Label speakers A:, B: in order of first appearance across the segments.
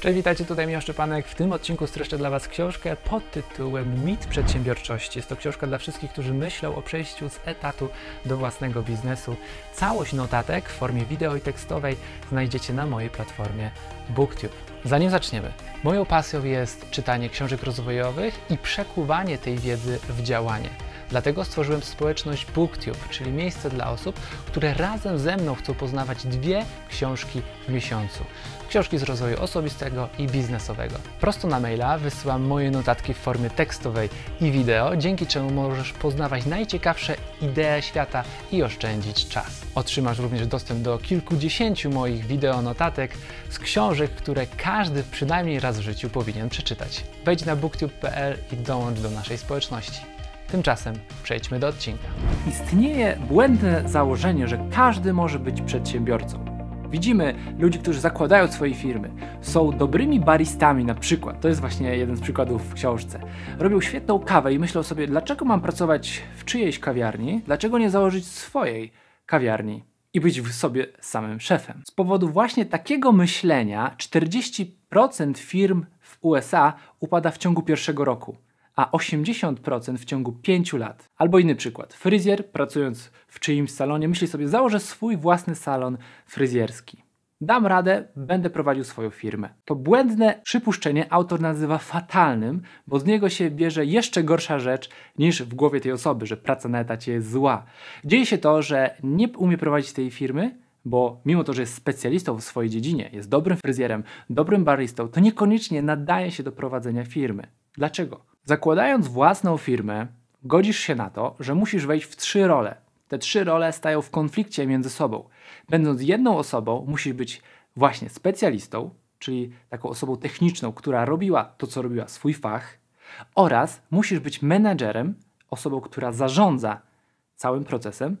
A: Cześć, witajcie, tutaj Michał Szczepanek. W tym odcinku streszczę dla Was książkę pod tytułem Mit Przedsiębiorczości. Jest to książka dla wszystkich, którzy myślą o przejściu z etatu do własnego biznesu. Całość notatek w formie wideo i tekstowej znajdziecie na mojej platformie BookTube. Zanim zaczniemy, moją pasją jest czytanie książek rozwojowych i przekuwanie tej wiedzy w działanie. Dlatego stworzyłem społeczność BookTube, czyli miejsce dla osób, które razem ze mną chcą poznawać dwie książki w miesiącu. Książki z rozwoju osobistego i biznesowego. Prosto na maila wysyłam moje notatki w formie tekstowej i wideo, dzięki czemu możesz poznawać najciekawsze idee świata i oszczędzić czas. Otrzymasz również dostęp do kilkudziesięciu moich wideo notatek z książek, które każdy przynajmniej raz w życiu powinien przeczytać. Wejdź na booktube.pl i dołącz do naszej społeczności. Tymczasem przejdźmy do odcinka. Istnieje błędne założenie, że każdy może być przedsiębiorcą. Widzimy ludzi, którzy zakładają swoje firmy, są dobrymi baristami na przykład, to jest właśnie jeden z przykładów w książce. Robią świetną kawę i myślą sobie, dlaczego mam pracować w czyjejś kawiarni, dlaczego nie założyć swojej kawiarni i być w sobie samym szefem. Z powodu właśnie takiego myślenia 40% firm w USA upada w ciągu pierwszego roku a 80% w ciągu 5 lat. Albo inny przykład. Fryzjer, pracując w czyimś salonie, myśli sobie, założę swój własny salon fryzjerski. Dam radę, będę prowadził swoją firmę. To błędne przypuszczenie autor nazywa fatalnym, bo z niego się bierze jeszcze gorsza rzecz niż w głowie tej osoby, że praca na etacie jest zła. Dzieje się to, że nie umie prowadzić tej firmy, bo mimo to, że jest specjalistą w swojej dziedzinie, jest dobrym fryzjerem, dobrym baristą, to niekoniecznie nadaje się do prowadzenia firmy. Dlaczego? Zakładając własną firmę, godzisz się na to, że musisz wejść w trzy role. Te trzy role stają w konflikcie między sobą. Będąc jedną osobą, musisz być właśnie specjalistą, czyli taką osobą techniczną, która robiła to, co robiła, swój fach, oraz musisz być menedżerem, osobą, która zarządza całym procesem,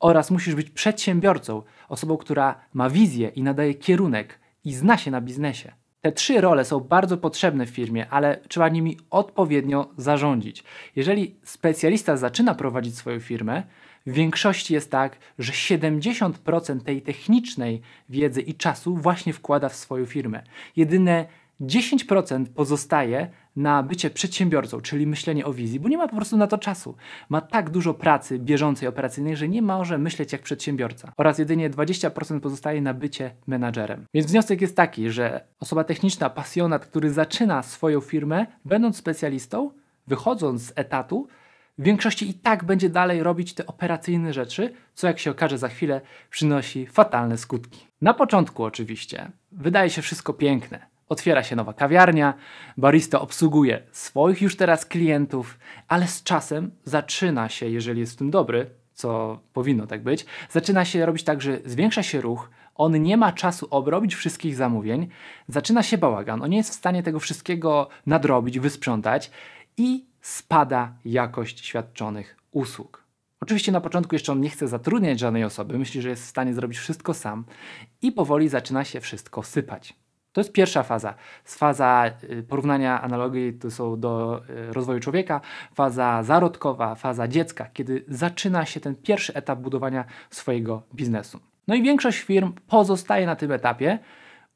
A: oraz musisz być przedsiębiorcą, osobą, która ma wizję i nadaje kierunek i zna się na biznesie. Te trzy role są bardzo potrzebne w firmie, ale trzeba nimi odpowiednio zarządzić. Jeżeli specjalista zaczyna prowadzić swoją firmę, w większości jest tak, że 70% tej technicznej wiedzy i czasu właśnie wkłada w swoją firmę. Jedyne 10% pozostaje na bycie przedsiębiorcą, czyli myślenie o wizji, bo nie ma po prostu na to czasu. Ma tak dużo pracy bieżącej, operacyjnej, że nie może myśleć jak przedsiębiorca. Oraz jedynie 20% pozostaje na bycie menadżerem. Więc wniosek jest taki, że osoba techniczna, pasjonat, który zaczyna swoją firmę, będąc specjalistą, wychodząc z etatu, w większości i tak będzie dalej robić te operacyjne rzeczy, co jak się okaże za chwilę przynosi fatalne skutki. Na początku oczywiście wydaje się wszystko piękne Otwiera się nowa kawiarnia, barista obsługuje swoich już teraz klientów, ale z czasem zaczyna się, jeżeli jest w tym dobry, co powinno tak być, zaczyna się robić tak, że zwiększa się ruch, on nie ma czasu obrobić wszystkich zamówień, zaczyna się bałagan, on nie jest w stanie tego wszystkiego nadrobić, wysprzątać i spada jakość świadczonych usług. Oczywiście na początku jeszcze on nie chce zatrudniać żadnej osoby, myśli, że jest w stanie zrobić wszystko sam i powoli zaczyna się wszystko sypać. To jest pierwsza faza. Faza y, porównania analogii to są do y, rozwoju człowieka, faza zarodkowa, faza dziecka, kiedy zaczyna się ten pierwszy etap budowania swojego biznesu. No i większość firm pozostaje na tym etapie,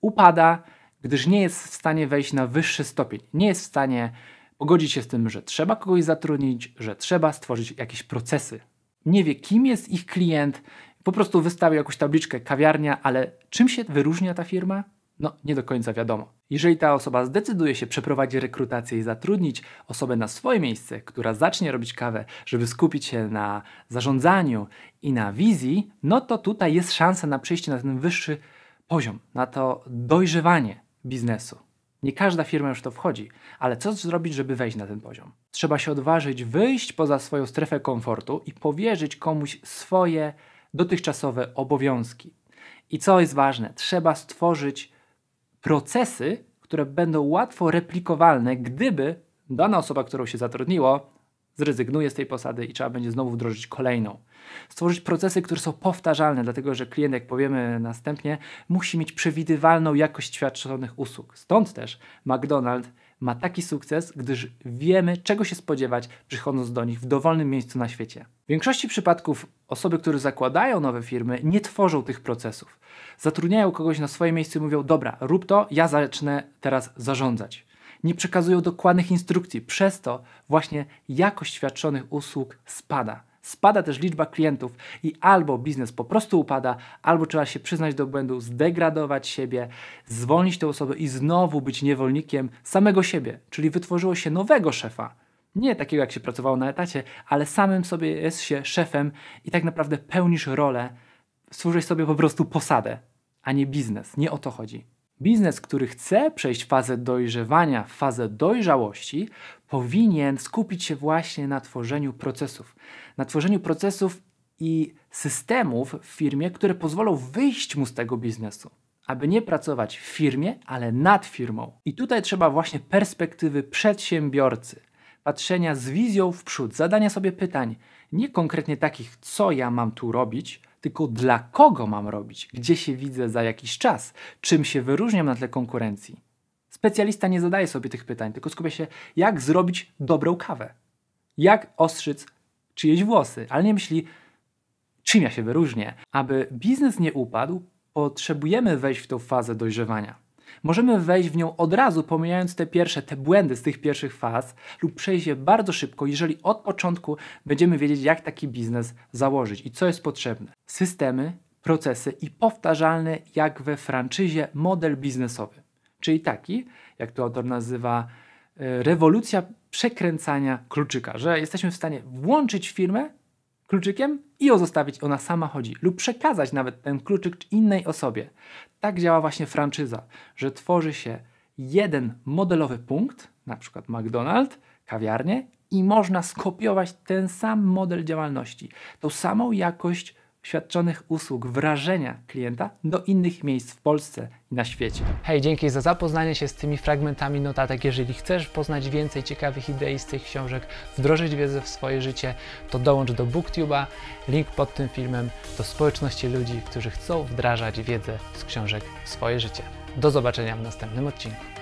A: upada, gdyż nie jest w stanie wejść na wyższy stopień. Nie jest w stanie pogodzić się z tym, że trzeba kogoś zatrudnić, że trzeba stworzyć jakieś procesy. Nie wie, kim jest ich klient, po prostu wystawia jakąś tabliczkę kawiarnia, ale czym się wyróżnia ta firma? No, nie do końca wiadomo. Jeżeli ta osoba zdecyduje się przeprowadzić rekrutację i zatrudnić osobę na swoje miejsce, która zacznie robić kawę, żeby skupić się na zarządzaniu i na wizji, no to tutaj jest szansa na przejście na ten wyższy poziom, na to dojrzewanie biznesu. Nie każda firma już to wchodzi, ale co zrobić, żeby wejść na ten poziom? Trzeba się odważyć wyjść poza swoją strefę komfortu i powierzyć komuś swoje dotychczasowe obowiązki. I co jest ważne, trzeba stworzyć procesy, które będą łatwo replikowalne, gdyby dana osoba, którą się zatrudniło, zrezygnuje z tej posady i trzeba będzie znowu wdrożyć kolejną. Stworzyć procesy, które są powtarzalne, dlatego że klient, jak powiemy następnie, musi mieć przewidywalną jakość świadczonych usług. Stąd też McDonald's ma taki sukces, gdyż wiemy, czego się spodziewać, przychodząc do nich w dowolnym miejscu na świecie. W większości przypadków osoby, które zakładają nowe firmy, nie tworzą tych procesów. Zatrudniają kogoś na swoje miejsce i mówią: Dobra, rób to, ja zacznę teraz zarządzać. Nie przekazują dokładnych instrukcji, przez to właśnie jakość świadczonych usług spada. Spada też liczba klientów i albo biznes po prostu upada, albo trzeba się przyznać do błędu, zdegradować siebie, zwolnić tę osobę i znowu być niewolnikiem samego siebie, czyli wytworzyło się nowego szefa. Nie takiego, jak się pracowało na etacie, ale samym sobie jest się szefem i tak naprawdę pełnisz rolę, stworzysz sobie po prostu posadę, a nie biznes. Nie o to chodzi. Biznes, który chce przejść fazę dojrzewania, fazę dojrzałości, powinien skupić się właśnie na tworzeniu procesów. Na tworzeniu procesów i systemów w firmie, które pozwolą wyjść mu z tego biznesu. Aby nie pracować w firmie, ale nad firmą. I tutaj trzeba właśnie perspektywy przedsiębiorcy, patrzenia z wizją w przód, zadania sobie pytań, nie konkretnie takich, co ja mam tu robić, tylko dla kogo mam robić, gdzie się widzę za jakiś czas, czym się wyróżniam na tle konkurencji. Specjalista nie zadaje sobie tych pytań, tylko skupia się, jak zrobić dobrą kawę, jak ostrzyc czyjeś włosy, ale nie myśli, czym ja się wyróżnię. Aby biznes nie upadł, potrzebujemy wejść w tą fazę dojrzewania. Możemy wejść w nią od razu, pomijając te pierwsze, te błędy z tych pierwszych faz, lub przejść je bardzo szybko, jeżeli od początku będziemy wiedzieć, jak taki biznes założyć i co jest potrzebne. Systemy, procesy i powtarzalny, jak we franczyzie, model biznesowy. Czyli taki, jak to autor nazywa, e, rewolucja przekręcania kluczyka, że jesteśmy w stanie włączyć firmę kluczykiem i ją zostawić, ona sama chodzi, lub przekazać nawet ten kluczyk innej osobie. Tak działa właśnie franczyza, że tworzy się jeden modelowy punkt, na przykład McDonald's, kawiarnię, i można skopiować ten sam model działalności, tą samą jakość świadczonych usług, wrażenia klienta do innych miejsc w Polsce i na świecie. Hej, dzięki za zapoznanie się z tymi fragmentami notatek. Jeżeli chcesz poznać więcej ciekawych idei z tych książek, wdrożyć wiedzę w swoje życie, to dołącz do BookTube'a. Link pod tym filmem do społeczności ludzi, którzy chcą wdrażać wiedzę z książek w swoje życie. Do zobaczenia w następnym odcinku.